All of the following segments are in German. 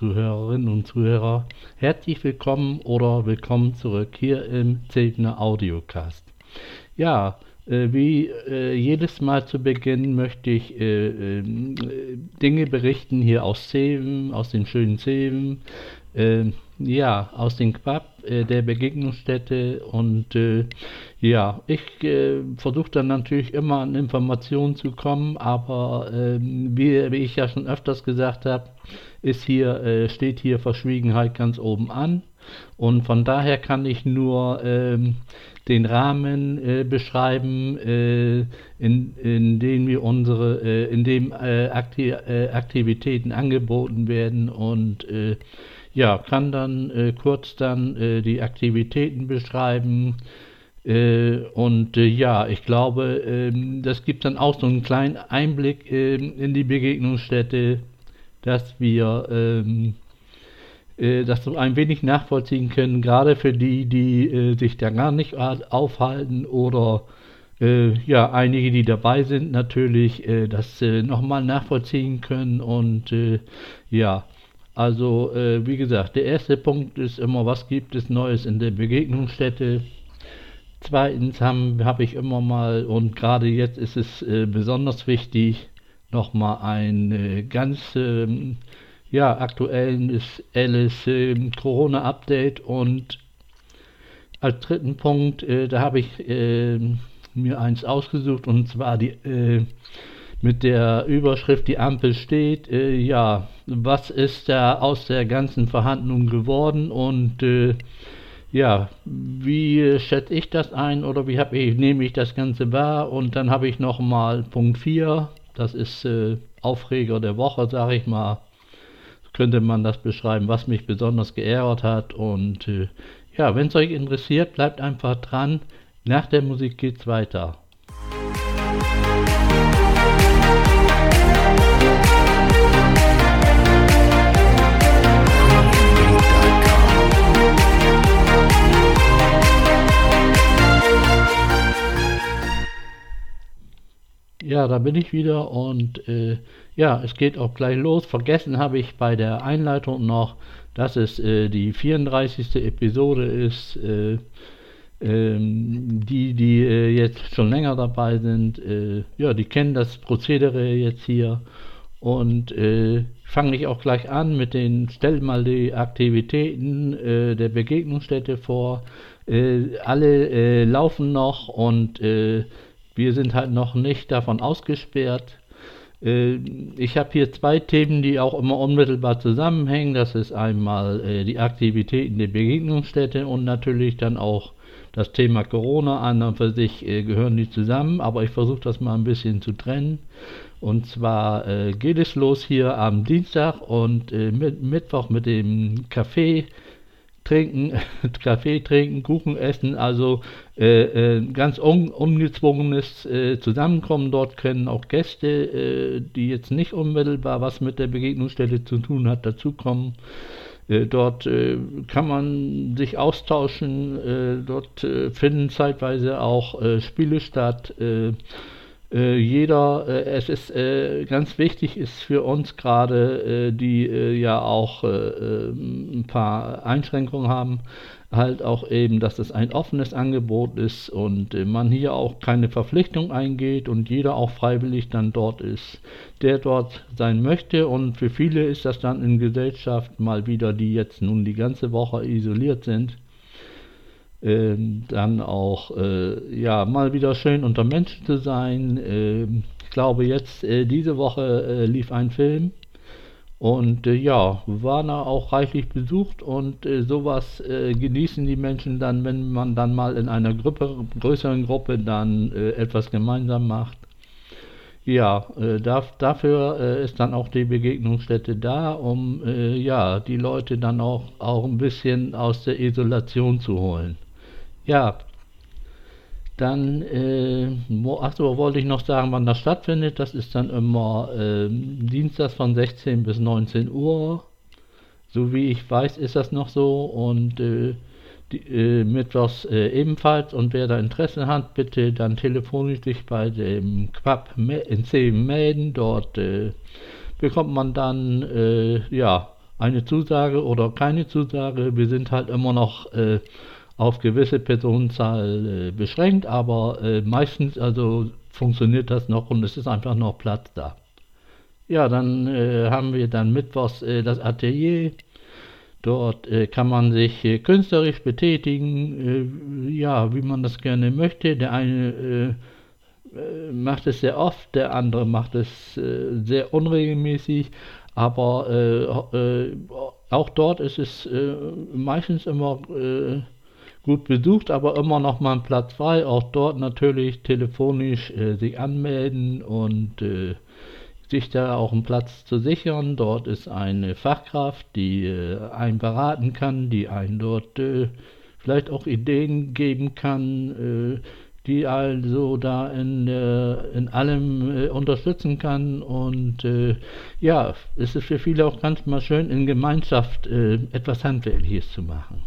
Zuhörerinnen und Zuhörer. Herzlich willkommen oder willkommen zurück hier im Zeltner Audiocast. Ja, äh, wie äh, jedes Mal zu Beginn möchte ich äh, ähm, Dinge berichten hier aus Zeven, aus den schönen Zeven, ähm, ja, aus dem Quab, äh, der Begegnungsstätte und äh, ja, ich äh, versuche dann natürlich immer an Informationen zu kommen, aber ähm, wie, wie, ich ja schon öfters gesagt habe, ist hier, äh, steht hier Verschwiegenheit ganz oben an. Und von daher kann ich nur ähm, den Rahmen äh, beschreiben, äh, in, in dem wir unsere, in dem Akti Aktivitäten angeboten werden und ja, kann dann kurz dann die Aktivitäten beschreiben. und ja, ich glaube, ähm, das gibt dann auch so einen kleinen Einblick ähm, in die Begegnungsstätte, dass wir ähm, äh, das so ein wenig nachvollziehen können, gerade für die, die äh, sich da gar nicht aufhalten oder äh, ja, einige, die dabei sind, natürlich äh, das äh, nochmal nachvollziehen können und äh, ja, also äh, wie gesagt, der erste Punkt ist immer, was gibt es Neues in der Begegnungsstätte? Zweitens habe hab ich immer mal, und gerade jetzt ist es besonders wichtig, nochmal ein ganz ähm, ja, aktuelles äh, Corona-Update und als dritten Punkt, äh, da habe ich äh, mir eins ausgesucht und zwar die äh, mit der Überschrift Die Ampel steht, äh, ja, was ist da aus der ganzen Verhandlung geworden und äh, ja, wie schätze ich das ein oder wie ich, nehme ich das Ganze wahr und dann habe ich nochmal Punkt 4, das ist Aufreger der Woche, sage ich mal, könnte man das beschreiben, was mich besonders geärgert hat. Und äh, ja, wenn es euch interessiert, bleibt einfach dran. Nach der Musik geht's weiter. Ja, da bin ich wieder und äh, ja, es geht auch gleich los. Vergessen habe ich bei der Einleitung noch, dass es äh, die 34. Episode ist. Äh, ähm, die, die äh, jetzt schon länger dabei sind, äh, ja, die kennen das Prozedere jetzt hier. Und äh, fange ich auch gleich an mit den, stell mal die Aktivitäten äh, der Begegnungsstätte vor. Äh, alle äh, laufen noch und wir sind halt noch nicht davon ausgesperrt. Äh, ich habe hier zwei Themen, die auch immer unmittelbar zusammenhängen. Das ist einmal äh, die Aktivitäten der Begegnungsstätte und natürlich dann auch das Thema Corona. An und für sich äh, gehören die zusammen, aber ich versuche das mal ein bisschen zu trennen. Und zwar geht es los hier am Dienstag und mit, Mittwoch mit dem Café trinken, Kaffee trinken, Kuchen essen, also äh, äh, ganz un, ungezwungenes äh, Zusammenkommen. Dort können auch Gäste, äh, die jetzt nicht unmittelbar was mit der Begegnungsstelle zu tun hat, dazukommen. Äh, dort äh, kann man sich austauschen, dort finden zeitweise auch Spiele statt jeder, äh, es ist äh, ganz wichtig, ist für uns gerade, äh, die äh, ja auch äh, ein paar Einschränkungen haben, halt auch eben, dass es ein offenes Angebot ist und man hier auch keine Verpflichtung eingeht und jeder auch freiwillig dann dort ist, der dort sein möchte. Und für viele ist das dann in Gesellschaft mal wieder, die jetzt nun die ganze Woche isoliert sind, äh, dann auch äh, ja mal wieder schön unter Menschen zu sein. Äh, ich glaube jetzt äh, diese Woche äh, lief ein Film und äh, ja war da auch reichlich besucht und sowas genießen die Menschen dann, wenn man dann mal in einer Gruppe, größeren Gruppe dann etwas gemeinsam macht. Ja, äh, da, dafür äh, ist dann auch die Begegnungsstätte da, um äh, ja die Leute dann auch, auch ein bisschen aus der Isolation zu holen. Ja, dann, äh, achso, wollte ich noch sagen, wann das stattfindet. Das ist dann immer äh, Dienstags von 16 bis 19 Uhr. So wie ich weiß, ist das noch so. Und äh, die, äh, Mittwochs äh, ebenfalls. Und wer da Interesse hat, bitte dann telefonisch sich bei dem Quab in 10 melden. Dort äh, bekommt man dann äh, ja eine Zusage oder keine Zusage. Wir sind halt immer noch äh, auf gewisse Personenzahl äh, beschränkt, aber äh, meistens also funktioniert das noch und es ist einfach noch Platz da. Ja, dann äh, haben wir dann mittwochs äh, das Atelier. Dort äh, kann man sich äh, künstlerisch betätigen, ja, wie man das gerne möchte. Der eine macht es sehr oft, der andere macht es sehr unregelmäßig, aber auch dort ist es meistens immer gut besucht, aber immer noch mal ein Platz frei. Auch dort natürlich telefonisch äh, sich anmelden und äh, sich da auch einen Platz zu sichern. Dort ist eine Fachkraft, die äh, einen beraten kann, die einen dort äh, vielleicht auch Ideen geben kann, äh, die also da in, in allem äh, unterstützen kann. Und ja, es ist für viele auch ganz mal schön, in Gemeinschaft etwas Handwerkliches zu machen.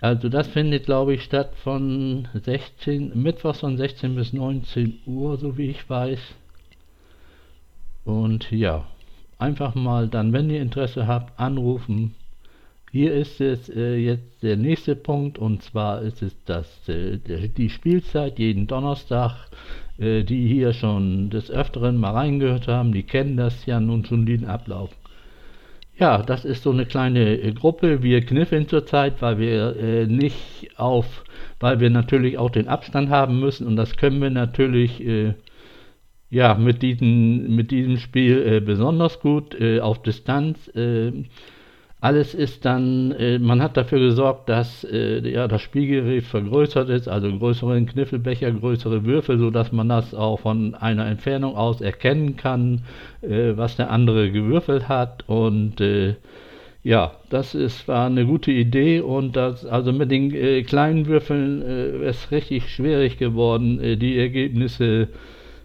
Also das findet, glaube ich, statt von 16, Mittwochs von 16 bis 19 Uhr, so wie ich weiß. Und ja, einfach mal dann, wenn ihr Interesse habt, anrufen. Hier ist es äh, jetzt der nächste Punkt und zwar ist es das, äh, die Spielzeit jeden Donnerstag. Äh, die hier schon des Öfteren mal reingehört haben, die kennen das ja nun schon den Ablauf. Ja, das ist so eine kleine äh, Gruppe. Wir kniffeln zurzeit, weil wir äh, nicht auf, weil wir natürlich auch den Abstand haben müssen und das können wir natürlich äh, ja mit diesem mit diesem Spiel äh, besonders gut äh, auf Distanz. Äh, alles ist dann, äh, man hat dafür gesorgt, dass äh, ja, das Spielgerät vergrößert ist, also größeren Kniffelbecher, größere Würfel, sodass man das auch von einer Entfernung aus erkennen kann, äh, was der andere gewürfelt hat. Und äh, ja, das ist, war eine gute Idee und das, also mit den äh, kleinen Würfeln äh, ist richtig schwierig geworden, die Ergebnisse,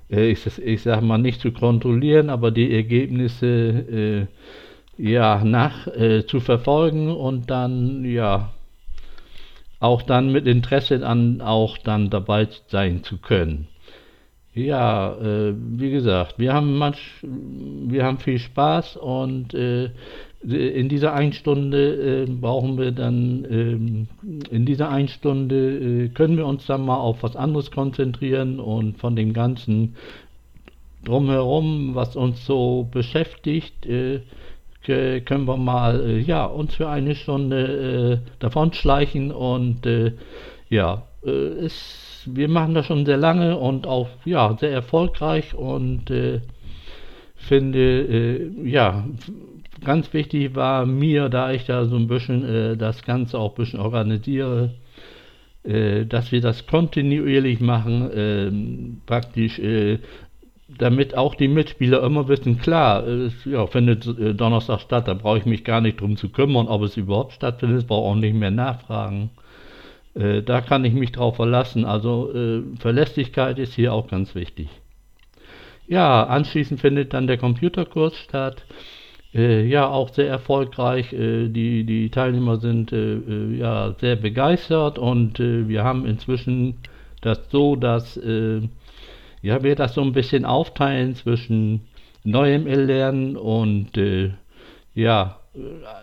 ich, ich sag mal, nicht zu kontrollieren, aber die Ergebnisse ja, nach äh, zu verfolgen und dann, ja, auch dann mit Interesse an auch dann dabei sein zu können. Ja, äh, wie gesagt, wir haben manch, wir haben viel Spaß und äh, in dieser einen Stunde äh, brauchen wir dann, ähm, in dieser einen Stunde äh, können wir uns dann mal auf was anderes konzentrieren und von dem ganzen drumherum, was uns so beschäftigt, äh, können wir mal äh, ja, uns für eine Stunde äh, davon schleichen und äh, ja, äh, ist, wir machen das schon sehr lange und auch ja, sehr erfolgreich und äh, finde, äh, ja, ganz wichtig war mir, da ich da so ein bisschen das Ganze auch ein bisschen organisiere, dass wir das kontinuierlich machen, ähm, praktisch damit auch die Mitspieler immer wissen, klar, es ja, findet äh, Donnerstag statt, da brauche ich mich gar nicht drum zu kümmern, ob es überhaupt stattfindet, brauche auch nicht mehr nachfragen. Äh, da kann ich mich drauf verlassen. Also äh, Verlässlichkeit ist hier auch ganz wichtig. Ja, anschließend findet dann der Computerkurs statt. Äh, ja, auch sehr erfolgreich. Äh, die, die Teilnehmer sind äh, ja sehr begeistert und wir haben inzwischen das so, dass ja, wir das so ein bisschen aufteilen zwischen neuem Erlernen und äh, ja,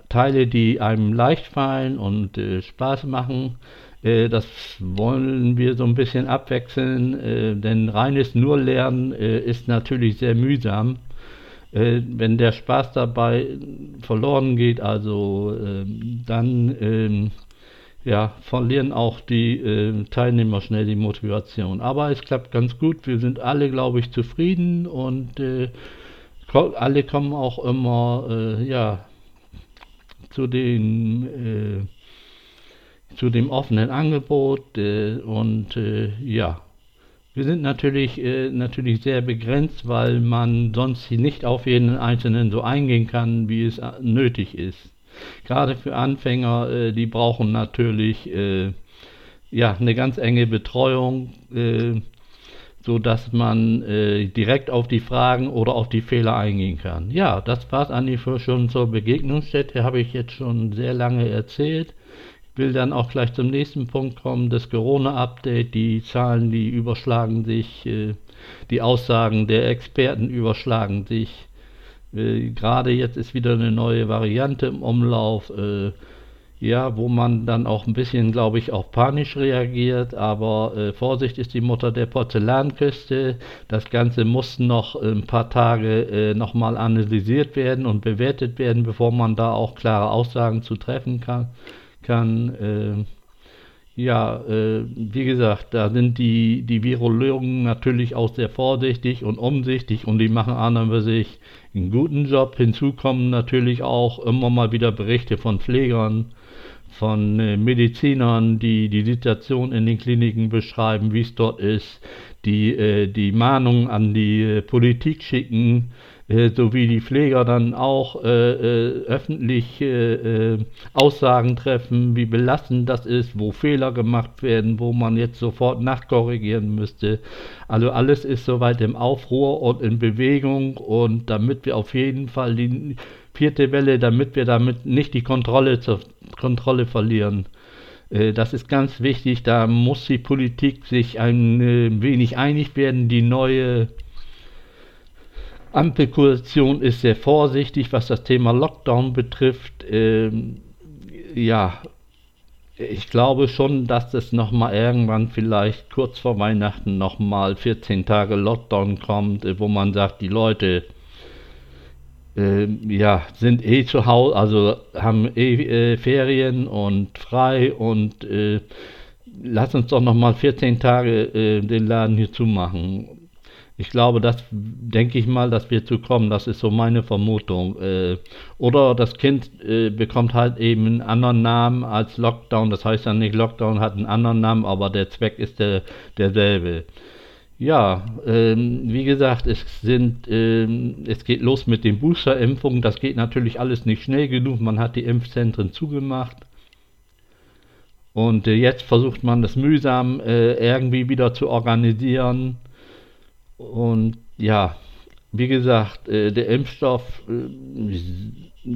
Teile, die einem leicht fallen und äh, Spaß machen. Äh, das wollen wir so ein bisschen abwechseln, äh, denn reines nur Lernen äh, ist natürlich sehr mühsam. Äh, wenn der Spaß dabei verloren geht, also ähm, dann ähm, ja, verlieren auch die äh, Teilnehmer schnell die Motivation. Aber es klappt ganz gut. Wir sind alle, glaube ich, zufrieden und äh, alle kommen auch immer äh, ja, zu, den, äh, zu dem offenen Angebot äh, und äh, ja. Wir sind natürlich, natürlich sehr begrenzt, weil man sonst nicht auf jeden Einzelnen so eingehen kann, wie es nötig ist gerade für Anfänger, äh, die brauchen natürlich äh, ja, eine ganz enge Betreuung, äh, so dass man äh, direkt auf die Fragen oder auf die Fehler eingehen kann. Ja, das war es eigentlich schon zur Begegnungsstätte, habe ich jetzt schon sehr lange erzählt. will dann auch gleich zum nächsten Punkt kommen, das Corona-Update. Die Zahlen, die überschlagen sich, äh, die Aussagen der Experten überschlagen sich. Äh, Gerade jetzt ist wieder eine neue Variante im Umlauf. Äh, ja, wo man dann auch ein bisschen, glaube ich, auch panisch reagiert, aber äh, Vorsicht ist die Mutter der Porzellanküste. Das Ganze muss noch ein paar Tage äh, nochmal analysiert werden und bewertet werden, bevor man da auch klare Aussagen zu treffen kann. kann äh, ja, äh, wie gesagt, da sind die, die Virologen natürlich auch sehr vorsichtig und umsichtig und die machen an und für sich einen guten Job. Hinzu kommen natürlich auch immer mal wieder Berichte von Pflegern, von äh, Medizinern, die die Situation in den Kliniken beschreiben, wie es dort ist, die äh, die Mahnungen an die äh, Politik schicken, äh, sowie die Pfleger dann auch äh, äh, öffentlich Aussagen treffen, wie belastend das ist, wo Fehler gemacht werden, wo man jetzt sofort nachkorrigieren müsste. Also alles ist soweit im Aufruhr und in Bewegung und damit wir auf jeden Fall die vierte Welle, damit wir damit nicht die Kontrolle, zur, Kontrolle verlieren. Äh, das ist ganz wichtig, da muss die Politik sich ein wenig einig werden. Die neue Ampelkoalition ist sehr vorsichtig, was das Thema Lockdown betrifft. Ähm, ja, ich glaube schon, dass es nochmal irgendwann vielleicht kurz vor Weihnachten nochmal 14 Tage Lockdown kommt, äh, wo man sagt, die Leute äh, ja, sind eh zu Hause, also haben eh äh, Ferien und frei und äh, lass uns doch nochmal 14 Tage äh, den Laden hier zumachen. Ich glaube, das denke ich mal, dass wir zu kommen. Das ist so meine Vermutung. Äh, oder das Kind äh, bekommt halt eben einen anderen Namen als Lockdown. Das heißt dann nicht, Lockdown hat einen anderen Namen, aber der Zweck ist der, derselbe. Ja, ähm, wie gesagt, es sind, ähm, es geht los mit den Boosterimpfungen. Das geht natürlich alles nicht schnell genug. Man hat die Impfzentren zugemacht. Und äh, jetzt versucht man das mühsam äh, irgendwie wieder zu organisieren. Und ja, wie gesagt, äh, der Impfstoff äh,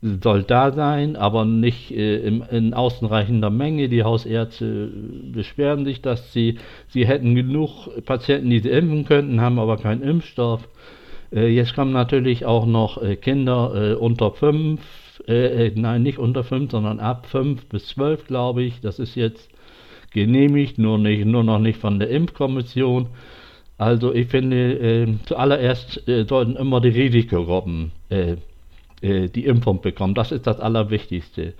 soll da sein, aber nicht äh, im, in ausreichender Menge. Die Hausärzte beschweren sich, dass sie, sie hätten genug Patienten, die sie impfen könnten, haben aber keinen Impfstoff. Äh, jetzt kommen natürlich auch noch äh, Kinder äh, unter 5, äh, äh, nein, nicht unter 5, sondern ab 5 bis 12, glaube ich. Das ist jetzt genehmigt, nur, nicht, nur noch nicht von der Impfkommission. Also ich finde, zuallererst sollten immer die Risikogruppen äh, die Impfung bekommen. Das ist das Allerwichtigste.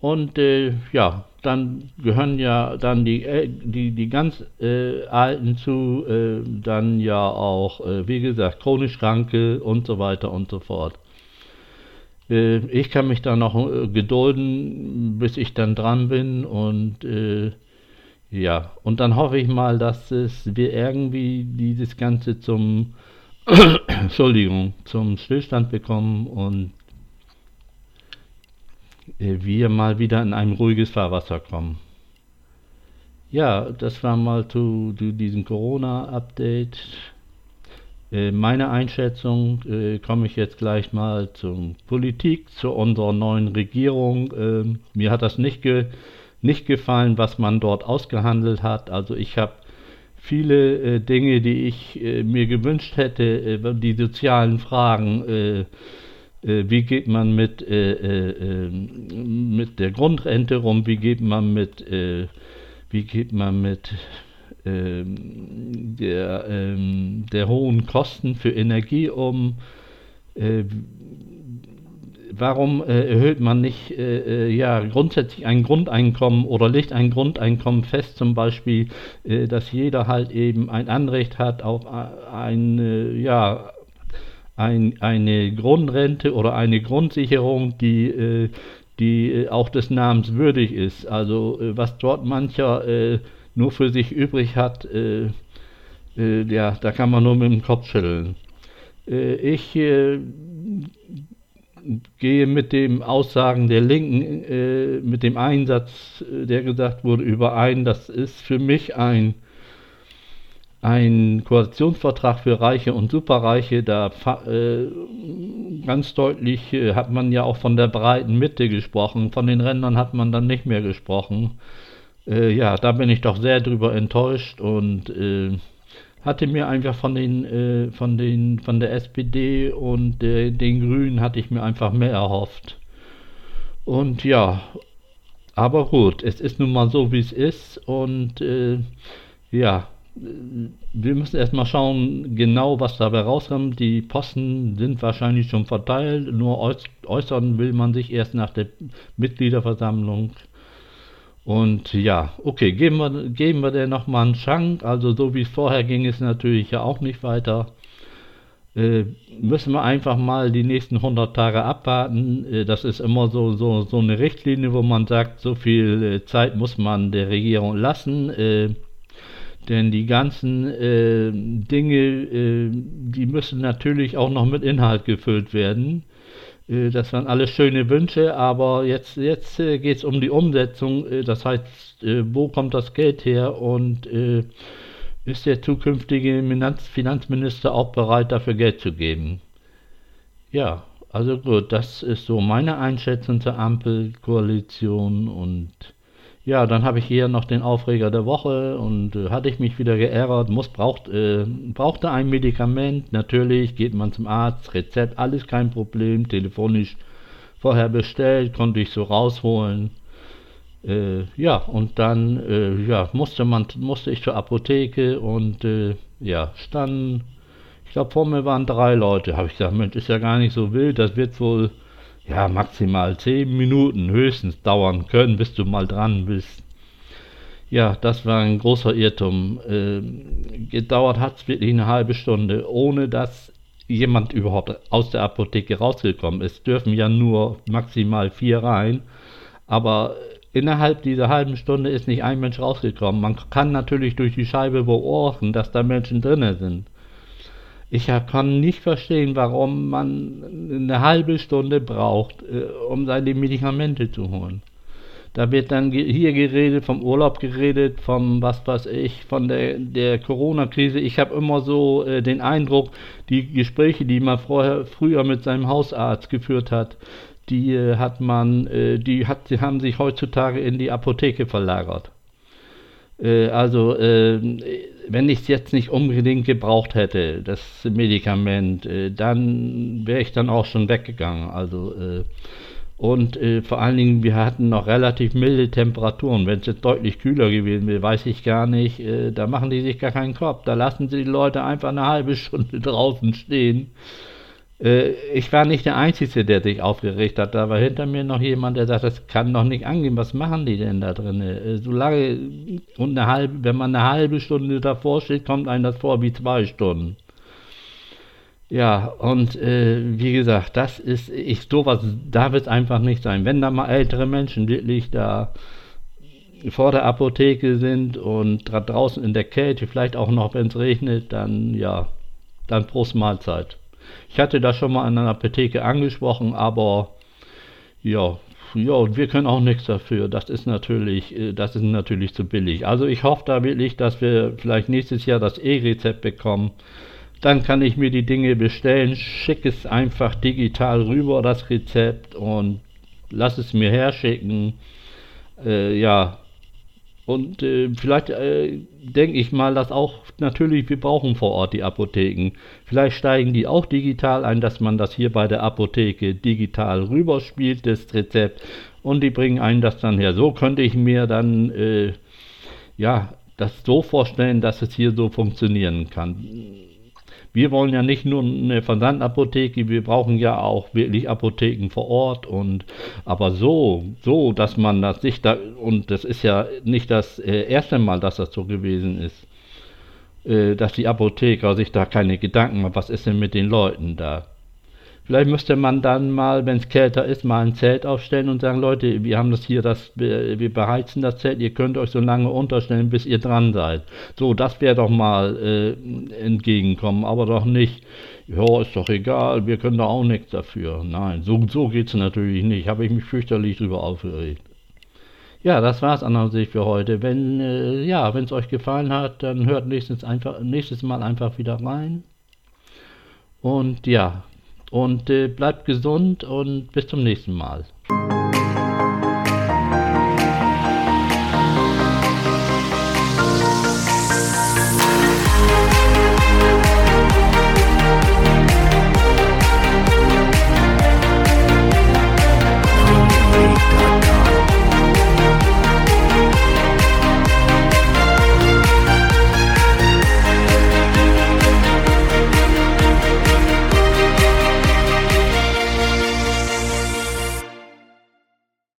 Und äh, ja, dann gehören ja dann die, äh, die, die ganz äh, Alten zu, äh, dann ja auch, äh, wie gesagt, chronisch Kranke und so weiter und so fort. ich kann mich da noch gedulden, bis ich dann dran bin und ja, und dann hoffe ich mal, dass es wir irgendwie dieses Ganze zum Entschuldigung, zum Stillstand bekommen und äh, wir mal wieder in ein ruhiges Fahrwasser kommen. Ja, das war mal zu, zu diesem Corona-Update. Äh, meine Einschätzung äh, komme ich jetzt gleich mal zur Politik, zu unserer neuen Regierung. Äh, mir hat das nicht, ge nicht gefallen, was man dort ausgehandelt hat. Also ich habe viele äh, Dinge, die ich äh, mir gewünscht hätte, äh, die sozialen Fragen, äh, äh, wie geht man mit, äh, mit der Grundrente rum, wie geht man mit, wie geht man mit ähm, der, ähm, der hohen Kosten für Energie um, warum äh, erhöht man nicht äh, äh, ja, grundsätzlich ein Grundeinkommen oder legt ein Grundeinkommen fest, zum Beispiel, äh, dass jeder halt eben ein Anrecht hat auf ein, ja, ein, eine Grundrente oder eine Grundsicherung, die, äh, die äh, auch des Namens würdig ist. Also was dort mancher nur für sich übrig hat, ja, da kann man nur mit dem Kopf schütteln. ich gehe mit den Aussagen der Linken, äh, mit dem Einsatz, äh, der gesagt wurde, überein. Das ist für mich ein, ein Koalitionsvertrag für Reiche und Superreiche. Da, äh, ganz deutlich äh, hat man ja auch von der breiten Mitte gesprochen, von den Rändern hat man dann nicht mehr gesprochen. Äh, ja, da bin ich doch sehr drüber enttäuscht und äh, hatte mir einfach von den, äh, von den, von der SPD und äh, den Grünen hatte ich mir einfach mehr erhofft. Und ja, aber gut, es ist nun mal so, wie es ist und äh, ja, wir müssen erstmal schauen, genau was dabei rauskommt. Die Posten sind wahrscheinlich schon verteilt, nur äußern will man sich erst nach der Mitgliederversammlung. Und ja, okay, geben wir, geben wir der nochmal einen Schank. Also so wie es vorher ging, ist natürlich ja auch nicht weiter. Äh, müssen wir einfach mal die nächsten 100 Tage abwarten. Äh, das ist immer so, so, so eine Richtlinie, wo man sagt, so viel äh, Zeit muss man der Regierung lassen. Äh, denn die ganzen äh, Dinge, die müssen natürlich auch noch mit Inhalt gefüllt werden. Äh, das waren alles schöne Wünsche, aber jetzt, jetzt äh, geht es um die Umsetzung. Äh, das heißt, wo kommt das Geld her und ist der zukünftige Finanzminister auch bereit, dafür Geld zu geben? Ja, also gut, das ist so meine Einschätzung zur Ampelkoalition und ja, dann habe ich hier noch den Aufreger der Woche und äh, hatte ich mich wieder geärgert, muss, braucht, äh, brauchte ein Medikament, natürlich geht man zum Arzt, Rezept, alles kein Problem, telefonisch vorher bestellt, konnte ich so rausholen. Äh, ja, und dann äh, ja, musste, man, musste ich zur Apotheke und äh, ja, standen, ich glaube vor mir waren drei Leute, habe ich gesagt, Mensch, ist ja gar nicht so wild, das wird wohl ja, maximal 10 Minuten höchstens dauern können, bis du mal dran bist. Ja, das war ein großer Irrtum. Äh, gedauert hat es wirklich eine halbe Stunde, ohne dass jemand überhaupt aus der Apotheke rausgekommen ist. Dürfen ja nur maximal vier rein, aber innerhalb dieser halben Stunde ist nicht ein Mensch rausgekommen. Man kann natürlich durch die Scheibe beobachten, dass da Menschen drinnen sind. Ich kann nicht verstehen, warum man eine halbe Stunde braucht, äh, um seine Medikamente zu holen. Da wird dann hier geredet, vom Urlaub geredet, vom was weiß ich, von der, der Corona-Krise. Ich habe immer so äh, den Eindruck, die Gespräche, die man vorher, früher mit seinem Hausarzt geführt hat, die äh, hat man, äh, die hat, die haben sich heutzutage in die Apotheke verlagert. Äh, also äh, wenn ich es jetzt nicht unbedingt gebraucht hätte, das Medikament, äh, dann wäre ich dann auch schon weggegangen. Also äh, und äh, vor allen Dingen, wir hatten noch relativ milde Temperaturen. Wenn es jetzt deutlich kühler gewesen wäre, weiß ich gar nicht. Äh, da machen die sich gar keinen Kopf. Da lassen sie die Leute einfach eine halbe Stunde draußen stehen ich war nicht der Einzige, der sich aufgeregt hat. Da war hinter mir noch jemand, der sagt, das kann doch nicht angehen. Was machen die denn da drin? Äh, so lange und eine halbe, wenn man eine halbe Stunde davor steht, kommt einem das vor wie zwei Stunden. Ja, und äh, wie gesagt, das ist, ich, sowas darf es einfach nicht sein. Wenn da mal ältere Menschen wirklich da vor der Apotheke sind und draußen in der Kälte, vielleicht auch noch, wenn es regnet, dann ja, dann Prost Mahlzeit. Ich hatte das schon mal an einer Apotheke angesprochen, aber ja, ja, und wir können auch nichts dafür. Das ist natürlich, äh, das ist natürlich zu billig. Also ich hoffe da wirklich, dass wir vielleicht nächstes Jahr das E-Rezept bekommen. Dann kann ich mir die Dinge bestellen, schicke es einfach digital rüber, das Rezept, und lass es mir herschicken. Äh, ja, und äh, vielleicht äh, denke ich mal, dass auch natürlich, wir brauchen vor Ort die Apotheken. Vielleicht steigen die auch digital ein, dass man das hier bei der Apotheke digital rüberspielt, das Rezept, und die bringen einen das dann her. So könnte ich mir dann äh, ja das so vorstellen, dass es hier so funktionieren kann. Wir wollen ja nicht nur eine Versandapotheke, wir brauchen ja auch wirklich Apotheken vor Ort und aber so, so, dass man das sich da und das ist ja nicht das äh, erste Mal, dass das so gewesen ist, äh, dass die Apotheker sich da keine Gedanken machen, was ist denn mit den Leuten da? Vielleicht müsste man dann mal, wenn es kälter ist, mal ein Zelt aufstellen und sagen, Leute, wir haben das hier, das, wir beheizen das Zelt, ihr könnt euch so lange unterstellen, bis ihr dran seid. So, das wäre doch mal äh, entgegenkommen, aber doch nicht, ja, ist doch egal, wir können da auch nichts dafür. Nein, so, so geht es natürlich nicht. Habe ich mich fürchterlich drüber aufgeregt. Ja, das war's an und sich für heute. Wenn äh, ja, wenn es euch gefallen hat, dann hört nächstes, einfach, nächstes Mal einfach wieder rein. Und ja, und äh, bleibt gesund und bis zum nächsten Mal.